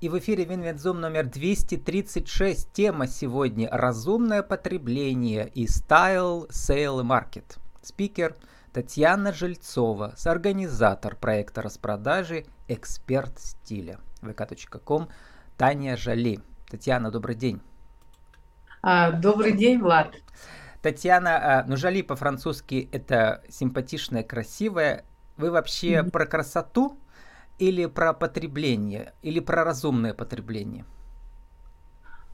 И в эфире Win-Win Zoom номер 236. Тема сегодня «Разумное потребление и style, sale и market». Спикер Татьяна Жильцова, соорганизатор проекта распродажи «Эксперт стиля» vk.com Таня Жали. Татьяна, добрый день. А, добрый день, Влад. Татьяна, а, ну Жали по-французски это симпатичная, красивая. Вы вообще mm-hmm. про красоту или про потребление, или про разумное потребление?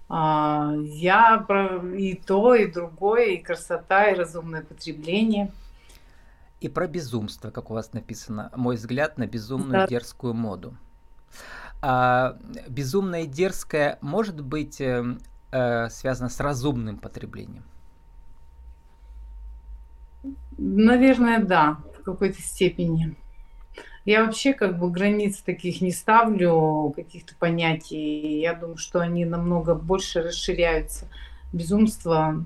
А, я про и то, и другое, и красота, и разумное потребление. И про безумство, как у вас написано. Мой взгляд на безумную да. дерзкую моду. А, безумное и дерзкое может быть э, э, связано с разумным потреблением? Наверное, да, в какой-то степени. Я вообще как бы границ таких не ставлю, каких-то понятий. Я думаю, что они намного больше расширяются. Безумство,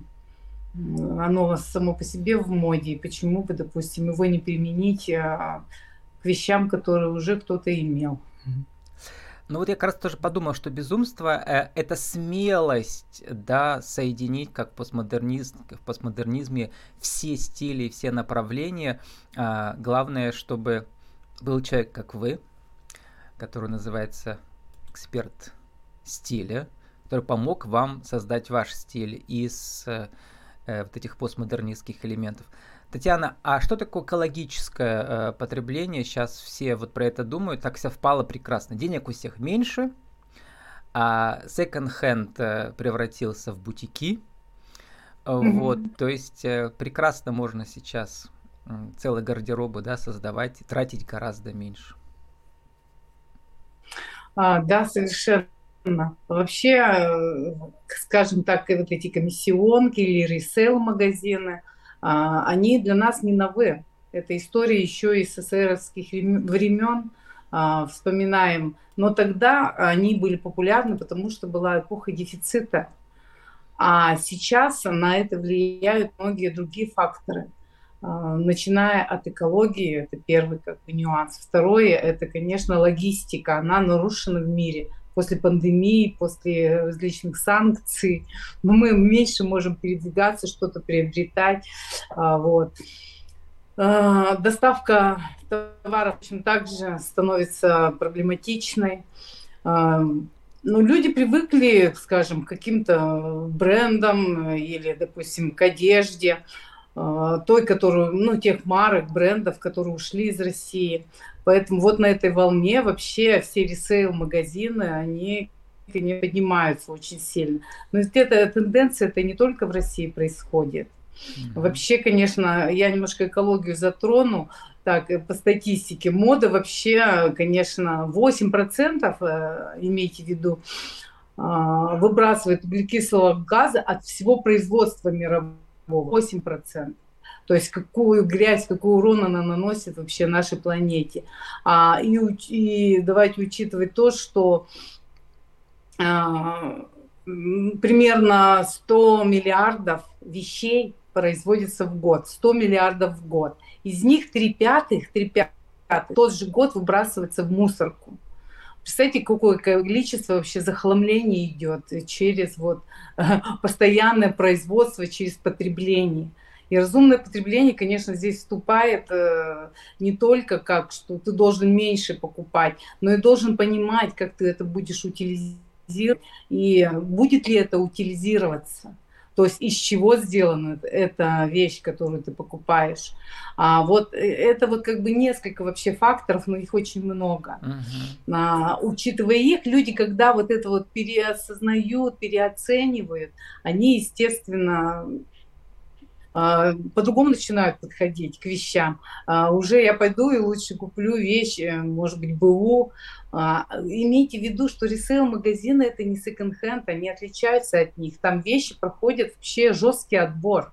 оно само по себе в моде. И почему бы, допустим, его не применить а, к вещам, которые уже кто-то имел? Ну вот я как раз тоже подумал, что безумство э, это смелость, да, соединить, как постмодернизм, в постмодернизме, все стили, все направления. А, главное, чтобы был человек, как вы, который называется эксперт стиля, который помог вам создать ваш стиль из э, вот этих постмодернистских элементов. Татьяна, а что такое экологическое э, потребление? Сейчас все вот про это думают, так совпало прекрасно. Денег у всех меньше, а секонд-хенд э, превратился в бутики. Mm-hmm. Вот, то есть э, прекрасно можно сейчас целые гардеробы да, создавать и тратить гораздо меньше. А, да, совершенно. Вообще, э, скажем так, вот эти комиссионки или ресейл-магазины, а, они для нас не новые. Это история еще из СССРских времен, а, вспоминаем. Но тогда они были популярны, потому что была эпоха дефицита. А сейчас на это влияют многие другие факторы. А, начиная от экологии, это первый как бы нюанс. Второе, это, конечно, логистика, она нарушена в мире. После пандемии, после различных санкций, но мы меньше можем передвигаться, что-то приобретать. А, вот. А, доставка товаров, в общем, также становится проблематичной. Ну, люди привыкли, скажем, к каким-то брендам или, допустим, к одежде. А, той, которую, ну, тех марок, брендов, которые ушли из России. Поэтому вот на этой волне вообще все ресейл-магазины, они не поднимаются очень сильно. Но эта тенденция, это не только в России происходит. Mm-hmm. Вообще, конечно, я немножко экологию затрону. Так, э, по статистике, мода вообще, конечно, 8%, э, имейте в виду, а, выбрасывает углекислого газа от всего производства мирового 8%. То есть какую грязь, какой урон она наносит вообще нашей планете. А, и, и давайте учитывать то, что а, примерно 100 миллиардов вещей производится в год. 100 миллиардов в год. Из них 3 пятых, 3 пятых тот же год выбрасывается в мусорку. Представьте, какое количество вообще захламления идет через вот постоянное производство, через потребление. И разумное потребление, конечно, здесь вступает э, не только как, что ты должен меньше покупать, но и должен понимать, как ты это будешь утилизировать, и будет ли это утилизироваться. То есть из чего сделана эта вещь, которую ты покупаешь. А вот э, это вот как бы несколько вообще факторов, но их очень много. Uh-huh. А, учитывая их, люди, когда вот это вот переосознают, переоценивают, они, естественно, по-другому начинают подходить к вещам. А, уже я пойду и лучше куплю вещь, э, может быть, БУ. А, имейте в виду, что ресейл-магазины это не секонд-хенд, они отличаются от них. Там вещи проходят вообще жесткий отбор.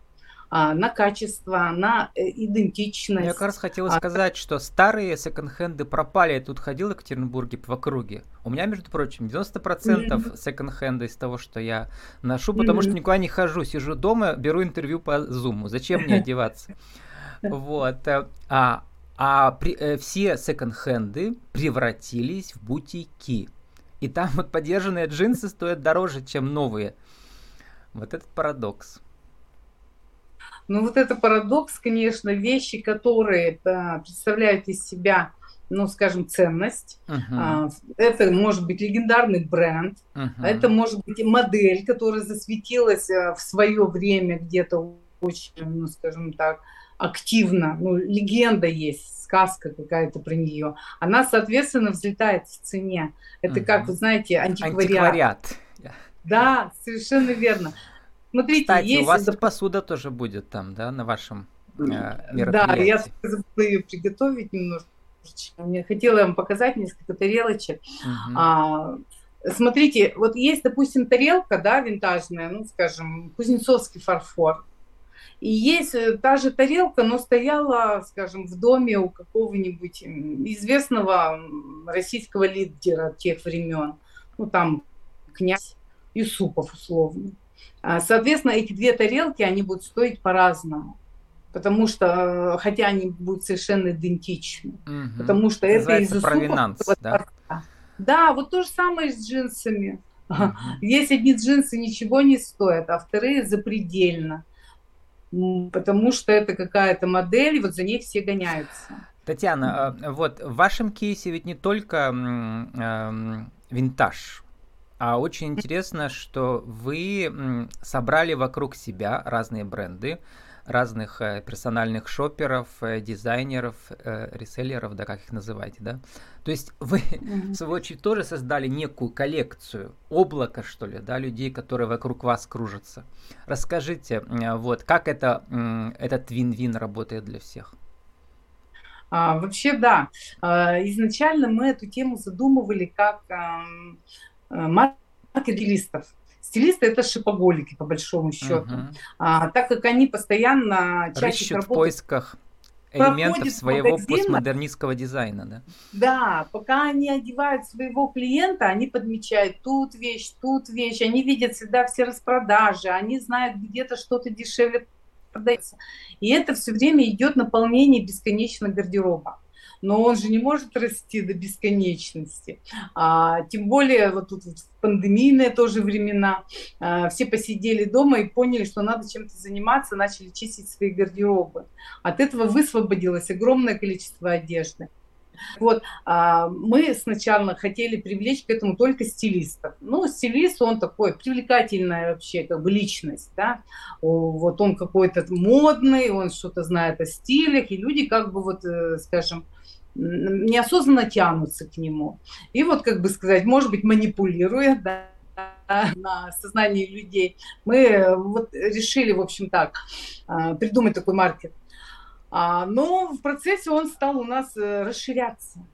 А, на качество, на э, идентичность. Я как раз хотела сказать, что старые секонд-хенды пропали. Я тут ходил в Екатеринбурге по округе. У меня, между прочим, 90% mm-hmm. секонд-хенда из того, что я ношу, потому mm-hmm. что никуда не хожу. Сижу дома, беру интервью по зуму. Зачем мне одеваться? Вот. Э, а, а при, э, все секонд-хенды превратились в бутики. И там вот подержанные джинсы стоят дороже, чем новые. Вот этот парадокс. Ну вот это парадокс, конечно, вещи, которые да, представляют из себя, ну скажем, ценность. Uh-huh. Это может быть легендарный бренд, uh-huh. это может быть модель, которая засветилась а, в свое время где-то очень, ну скажем так, активно. Ну легенда есть, сказка какая-то про нее. Она, соответственно, взлетает в цене. Это uh-huh. как, вы знаете, антиквариат. Антиквариат. Да, совершенно верно. Смотрите, Кстати, есть... у вас доп... посуда тоже будет там, да, на вашем э, мероприятии? Да, я забыла ее приготовить немножко. Я хотела вам показать несколько тарелочек. Угу. А, смотрите, вот есть, допустим, тарелка, да, винтажная, ну, скажем, кузнецовский фарфор. И есть э, та же тарелка, но стояла, скажем, в доме у какого-нибудь известного российского лидера тех времен. Ну, там, князь Юсупов, условно. А, соответственно, эти две тарелки, они будут стоить по-разному. Потому что, хотя они будут совершенно идентичны. Угу. Потому что это из провинанс, да? Да, вот то же самое с джинсами. Угу. Есть одни джинсы ничего не стоят, а вторые запредельно. Потому что это какая-то модель, и вот за ней все гоняются. Татьяна, а, вот в вашем кейсе ведь не только э, винтаж а очень интересно, что вы собрали вокруг себя разные бренды, разных э, персональных шоперов, э, дизайнеров, э, реселлеров, да, как их называете, да? То есть вы, mm-hmm. в свою очередь, тоже создали некую коллекцию, облако, что ли, да, людей, которые вокруг вас кружатся. Расскажите, вот, как это, этот вин-вин работает для всех? А, вообще, да. А, изначально мы эту тему задумывали как маркетилистов. Стилисты это шипоголики, по большому счету. Uh-huh. А, так как они постоянно чаще Рыщут работают... в поисках элементов своего постмодернистского дизайна, да? Да, пока они одевают своего клиента, они подмечают тут вещь, тут вещь, они видят всегда все распродажи, они знают где-то что-то дешевле продается. И это все время идет наполнение бесконечного гардероба но он же не может расти до бесконечности. А, тем более вот тут вот пандемийные тоже времена, а, все посидели дома и поняли, что надо чем-то заниматься, начали чистить свои гардеробы. От этого высвободилось огромное количество одежды. Вот, а, мы сначала хотели привлечь к этому только стилистов. Ну, стилист, он такой привлекательная вообще как бы личность, да. Вот он какой-то модный, он что-то знает о стилях, и люди как бы вот, э, скажем, неосознанно тянутся к нему. И вот, как бы сказать, может быть, манипулируя, да, на сознании людей, мы вот решили, в общем так, а, придумать такой маркет. А, но в процессе он стал у нас э, расширяться.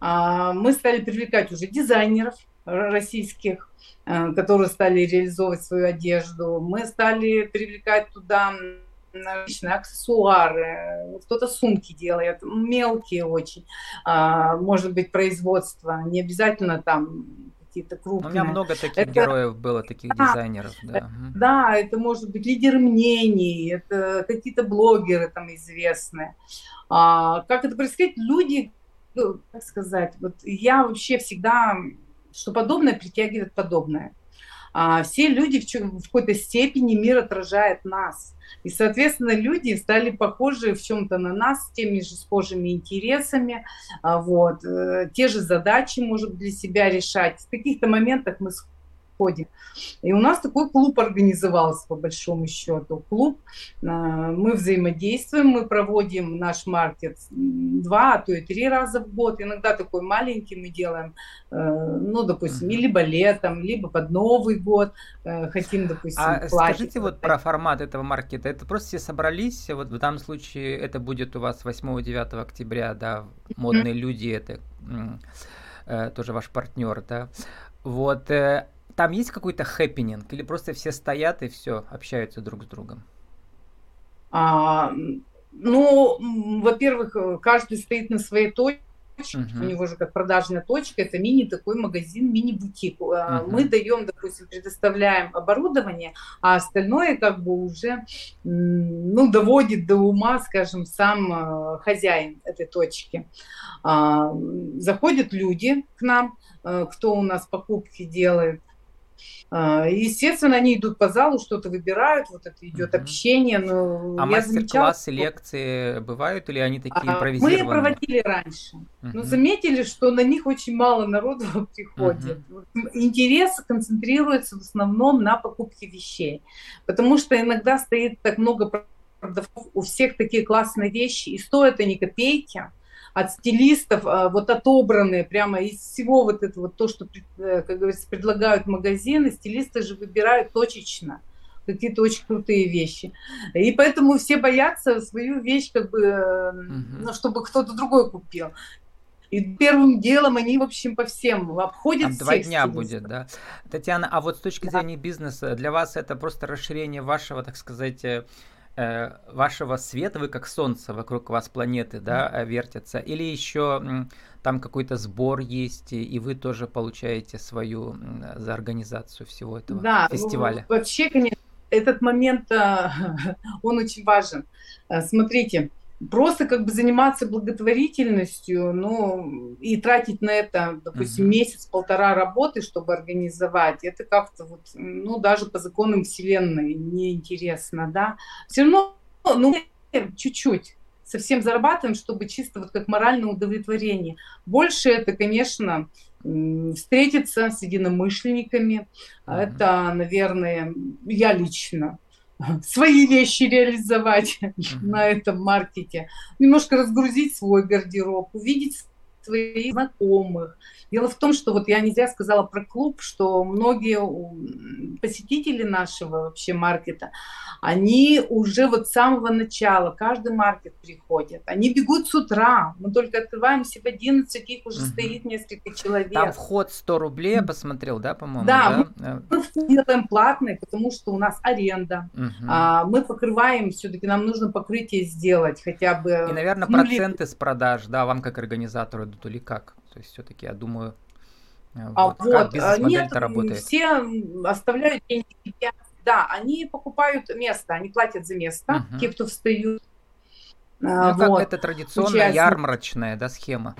А, мы стали привлекать уже дизайнеров российских, э, которые стали реализовывать свою одежду. Мы стали привлекать туда различные аксессуары, кто-то сумки делает, мелкие очень, а, может быть, производство, не обязательно там какие-то крупные. У меня много таких это... героев было, таких да, дизайнеров. Да. да, это может быть лидеры мнений, это какие-то блогеры там известные. А, как это происходит? Люди, ну, как сказать, вот я вообще всегда, что подобное притягивает подобное. А, все люди в, в какой-то степени мир отражает нас. И, соответственно, люди стали похожи в чем-то на нас, с теми же схожими интересами, а, вот, э, те же задачи, может, для себя решать. В каких-то моментах мы ходим. И у нас такой клуб организовался, по большому счету. Клуб, а, мы взаимодействуем, мы проводим наш маркет два, а то и три раза в год. Иногда такой маленький мы делаем, э, ну, допустим, либо летом, либо под Новый год э, хотим, допустим, А платье. скажите вот про формат этого маркета. Это просто все собрались, вот в данном случае это будет у вас 8-9 октября, да, модные mm-hmm. люди, это э, тоже ваш партнер, да. Вот, там есть какой-то хэппенинг или просто все стоят и все, общаются друг с другом? А, ну, во-первых, каждый стоит на своей точке. Uh-huh. У него же как продажная точка, это мини такой магазин, мини-бутик. Uh-huh. Мы даем, допустим, предоставляем оборудование, а остальное как бы уже ну, доводит до ума, скажем, сам э, хозяин этой точки. А, заходят люди к нам, э, кто у нас покупки делает. А, естественно, они идут по залу, что-то выбирают, вот это идет угу. общение. Но а мастер-классы, лекции бывают или они такие а, импровизированные? Мы проводили раньше, угу. но заметили, что на них очень мало народу приходит. Угу. Интерес концентрируется в основном на покупке вещей, потому что иногда стоит так много продавцов, у всех такие классные вещи, и стоят они копейки, от стилистов, а, вот отобранные прямо из всего вот этого, то, что, э, как говорится, предлагают магазины, стилисты же выбирают точечно какие-то очень крутые вещи. И поэтому все боятся свою вещь, как бы, угу. ну, чтобы кто-то другой купил. И первым делом они, в общем, по всем обходят. Там два дня стилистов. будет, да. Татьяна, а вот с точки да. зрения бизнеса, для вас это просто расширение вашего, так сказать, э, вашего света, вы как солнце, вокруг вас планеты, да, mm вертятся, или еще там какой-то сбор есть, и вы тоже получаете свою за организацию всего этого да, ну, фестиваля? Ну, вообще, конечно, этот момент, он очень важен. Э, смотрите, просто как бы заниматься благотворительностью, ну, и тратить на это, допустим, uh-huh. месяц-полтора работы, чтобы организовать, это как-то вот, ну, даже по законам Вселенной неинтересно, да. Все равно, ну, чуть-чуть совсем зарабатываем, чтобы чисто вот как моральное удовлетворение. Больше это, конечно, встретиться с единомышленниками. Uh-huh. Это, наверное, я лично свои вещи реализовать на этом маркете, немножко разгрузить свой гардероб, увидеть своих знакомых. Дело в том, что вот я нельзя сказала про клуб, что многие посетители нашего вообще маркета, они уже вот с самого начала, каждый маркет приходит, они бегут с утра, мы только открываемся в 11, их уже угу. стоит несколько человек. Там вход 100 рублей, я посмотрел, да, по-моему? Да, да? мы, мы делаем платный, потому что у нас аренда, угу. а, мы покрываем, все-таки нам нужно покрытие сделать хотя бы. И, наверное, проценты с продаж, да, вам как организатору идут или как? То есть все-таки, я думаю, э, а вот, вот как нет, работает? все оставляют деньги. Да, они покупают место, они платят за место, угу. те, кто встают. Ну, вот. как это традиционная Участник. ярмарочная да, схема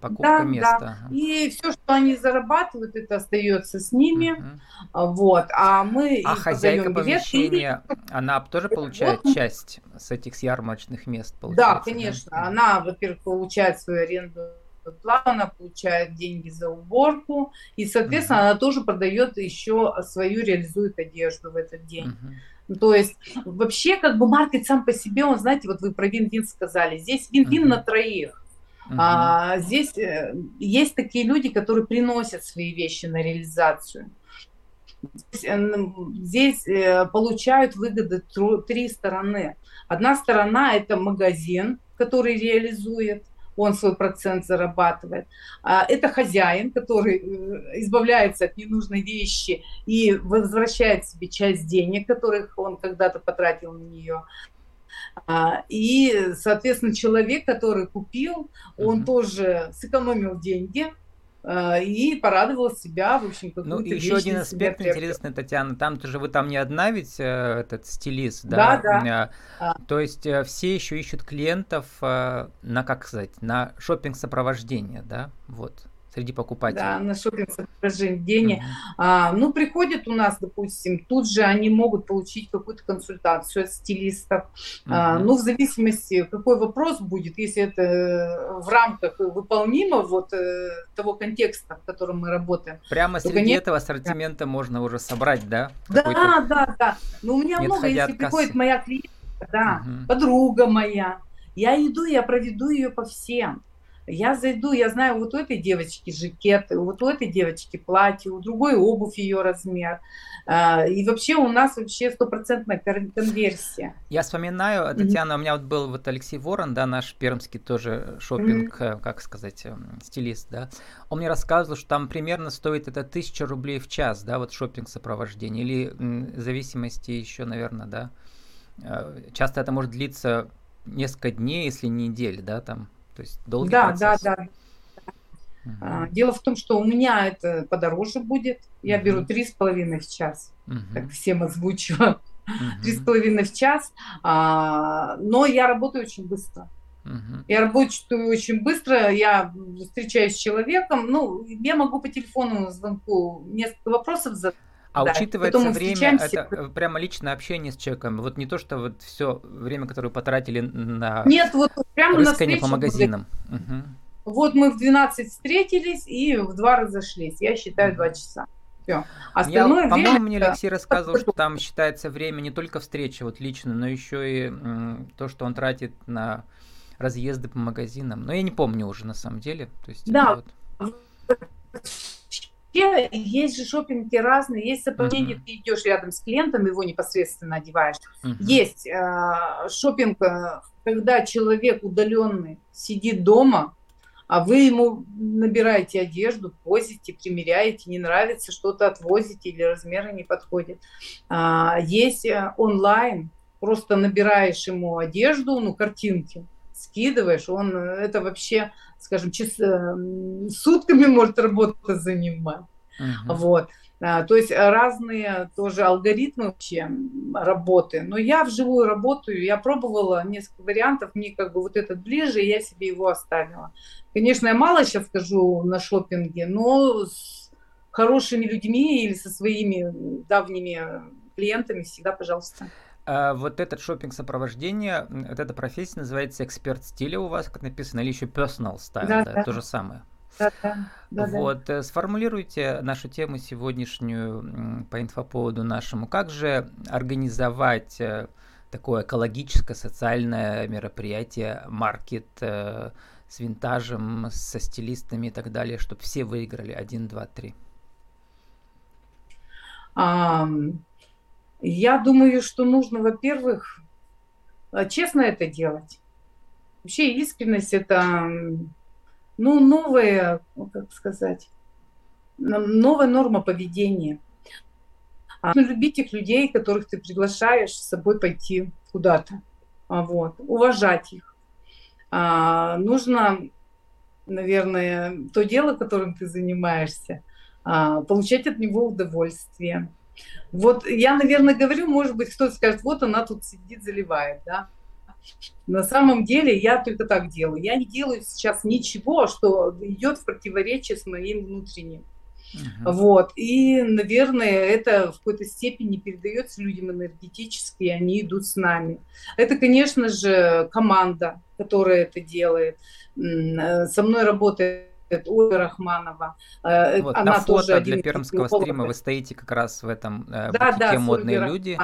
покупка да, места. Да. И все, что они зарабатывают, это остается с ними. Угу. Вот. А мы а хозяйка помещения, она тоже получает вот. часть с этих ярмарочных мест? Да, конечно. Да? Она, во-первых, получает свою аренду план, она получает деньги за уборку, и, соответственно, uh-huh. она тоже продает еще свою, реализует одежду в этот день. Uh-huh. То есть вообще как бы маркет сам по себе, он, знаете, вот вы про вин-вин сказали, здесь вин-вин uh-huh. на троих. Uh-huh. А, здесь э, есть такие люди, которые приносят свои вещи на реализацию. Здесь, э, здесь э, получают выгоды три стороны. Одна сторона это магазин, который реализует, он свой процент зарабатывает. А, это хозяин, который избавляется от ненужной вещи и возвращает себе часть денег, которых он когда-то потратил на нее. А, и, соответственно, человек, который купил, он mm-hmm. тоже сэкономил деньги, и порадовал себя, в общем, Ну, и еще один аспект интересный, Татьяна, там тоже вы там не одна ведь, э, этот стилист, да? Да, да. А, то есть э, все еще ищут клиентов э, на, как сказать, на шопинг сопровождение, да, вот среди покупателей. Да, на шопинг сопровождение. Uh-huh. А, ну, приходят у нас, допустим, тут же они могут получить какую-то консультацию от стилистов. Uh-huh. А, ну, в зависимости, какой вопрос будет, если это в рамках выполнимо вот э, того контекста, в котором мы работаем. Прямо среди конечно... этого ассортимента можно уже собрать, да? Да, да, да. Но у меня много, если приходит моя клиентка, да, uh-huh. подруга моя, я иду, я проведу ее по всем. Я зайду, я знаю, вот у этой девочки жакет, вот у этой девочки платье, у другой обувь ее размер. А, и вообще у нас вообще стопроцентная конверсия. Я вспоминаю, Татьяна, mm-hmm. у меня вот был вот Алексей Ворон, да, наш пермский тоже шопинг, mm-hmm. как сказать, эм, стилист, да. Он мне рассказывал, что там примерно стоит это тысяча рублей в час, да, вот шопинг сопровождение, или в зависимости еще, наверное, да. Э, часто это может длиться несколько дней, если не недели, да, там. То есть долгий да, процесс. Да, да, Угу. Дело в том, что у меня это подороже будет. Я угу. беру три с половиной в час. Угу. Так всем озвучила. Три с половиной в час. А, но я работаю очень быстро. Угу. Я работаю очень быстро, я встречаюсь с человеком, ну, я могу по телефону звонку несколько вопросов задать. А да, учитывается время, это э, прямо личное общение с человеком, вот не то, что вот все время, которое потратили на Нет, вот прямо рыскание по магазинам. Угу. Вот мы в 12 встретились и в два разошлись, я считаю два часа. Все. Остальное Я, по-моему, мне Алексей рассказывал, что там считается время не только встречи вот лично, но еще и то, что он тратит на разъезды по магазинам. Но я не помню уже на самом деле. То есть, да. Вот... Есть же шопинги разные, есть сопровождение, uh-huh. ты идешь рядом с клиентом, его непосредственно одеваешь. Uh-huh. Есть э, шопинг, э, когда человек удаленный сидит дома, а вы ему набираете одежду, возите, примеряете, не нравится, что-то отвозите или размеры не подходят. А, есть э, онлайн, просто набираешь ему одежду, ну, картинки, скидываешь, он э, это вообще, скажем, час, э, сутками может работать занимать. Uh-huh. Вот. А, то есть разные тоже алгоритмы вообще работы. Но я вживую работаю, я пробовала несколько вариантов, мне как бы вот этот ближе, и я себе его оставила. Конечно, я мало сейчас скажу на шопинге, но с хорошими людьми или со своими давними клиентами всегда, пожалуйста. А вот этот шопинг сопровождение, вот эта профессия называется эксперт стиля у вас, как написано, или еще personal style, да, да, да. то же самое. Да, да, вот, да. Э, сформулируйте нашу тему сегодняшнюю по инфоповоду нашему. Как же организовать э, такое экологическое, социальное мероприятие, маркет э, с винтажем, со стилистами и так далее, чтобы все выиграли один, два, три? Я думаю, что нужно, во-первых, честно это делать. Вообще искренность это ну, новая, ну, как сказать, новая норма поведения. А, любить тех людей, которых ты приглашаешь с собой пойти куда-то. А, вот. Уважать их. А, нужно, наверное, то дело, которым ты занимаешься, а, получать от него удовольствие. Вот я, наверное, говорю, может быть, кто-то скажет, вот она тут сидит, заливает, да. На самом деле я только так делаю. Я не делаю сейчас ничего, что идет в противоречие с моим внутренним. Uh-huh. Вот. И, наверное, это в какой-то степени передается людям энергетически, и они идут с нами. Это, конечно же, команда, которая это делает. Э, со мной работает Ольга Рахманова. Э, вот, Она на фото тоже для пермского стрима вы стоите как раз в этом э, да, бутике да, «Модные люди».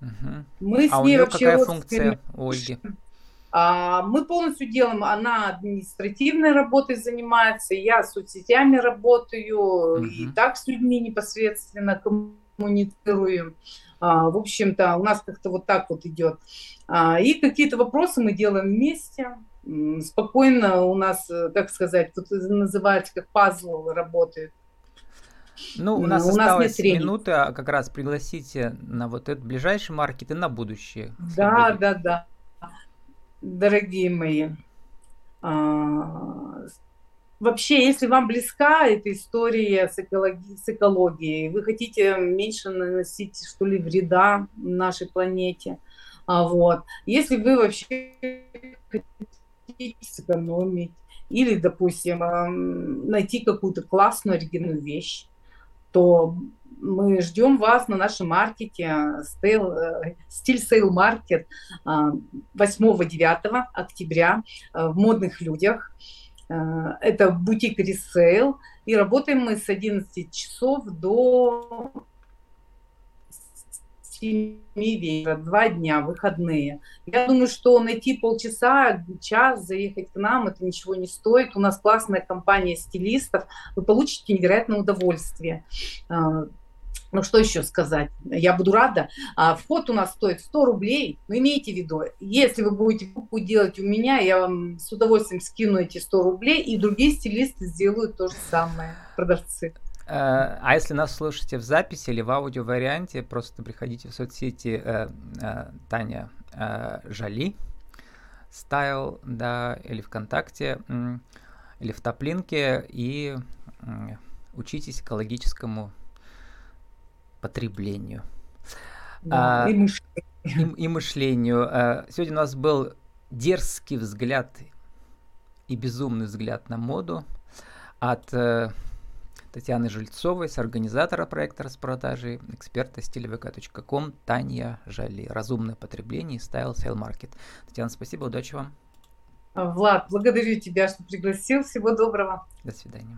Угу. Мы а с ней у нее вообще какая функция Ольги? А, мы полностью делаем, она административной работой занимается, я соцсетями работаю, угу. и так с людьми непосредственно коммуницируем. А, в общем-то, у нас как-то вот так вот идет. А, и какие-то вопросы мы делаем вместе. Спокойно у нас, э, как сказать, тут называется как пазл работает. Ну, у нас у осталась нас минута, как раз пригласите на вот этот ближайший маркет и на будущее. Да, да, да. Дорогие мои, а, вообще, если вам близка эта история с, экологи- с экологией, вы хотите меньше наносить что ли вреда нашей планете, а, вот. Если вы вообще хотите сэкономить или, допустим, найти какую-то классную оригинальную вещь, то мы ждем вас на нашем маркете Стиль Сейл Маркет 8-9 октября э, в модных людях. Э, это бутик ресейл. И работаем мы с 11 часов до 7 вечера, два дня, выходные. Я думаю, что найти полчаса, час, заехать к нам, это ничего не стоит. У нас классная компания стилистов, вы получите невероятное удовольствие. А, ну, что еще сказать? Я буду рада. А, вход у нас стоит 100 рублей. Но имейте в виду, если вы будете покупку делать у меня, я вам с удовольствием скину эти 100 рублей, и другие стилисты сделают то же самое, продавцы. Э, а если нас слушаете в записи или в аудио-варианте, просто приходите в соцсети э, э, Таня э, Жали, Стайл, да, или ВКонтакте, э, или в Топлинке, и э, учитесь экологическому потреблению. Да, а, и мышлению. И, и мышлению. Сегодня у нас был дерзкий взгляд и безумный взгляд на моду от э, Татьяны Жильцовой, с организатора проекта распродажи, эксперта стилевк.ком Таня Жали. Разумное потребление и стайл Sale Market. Татьяна, спасибо, удачи вам. Влад, благодарю тебя, что пригласил. Всего доброго. До свидания.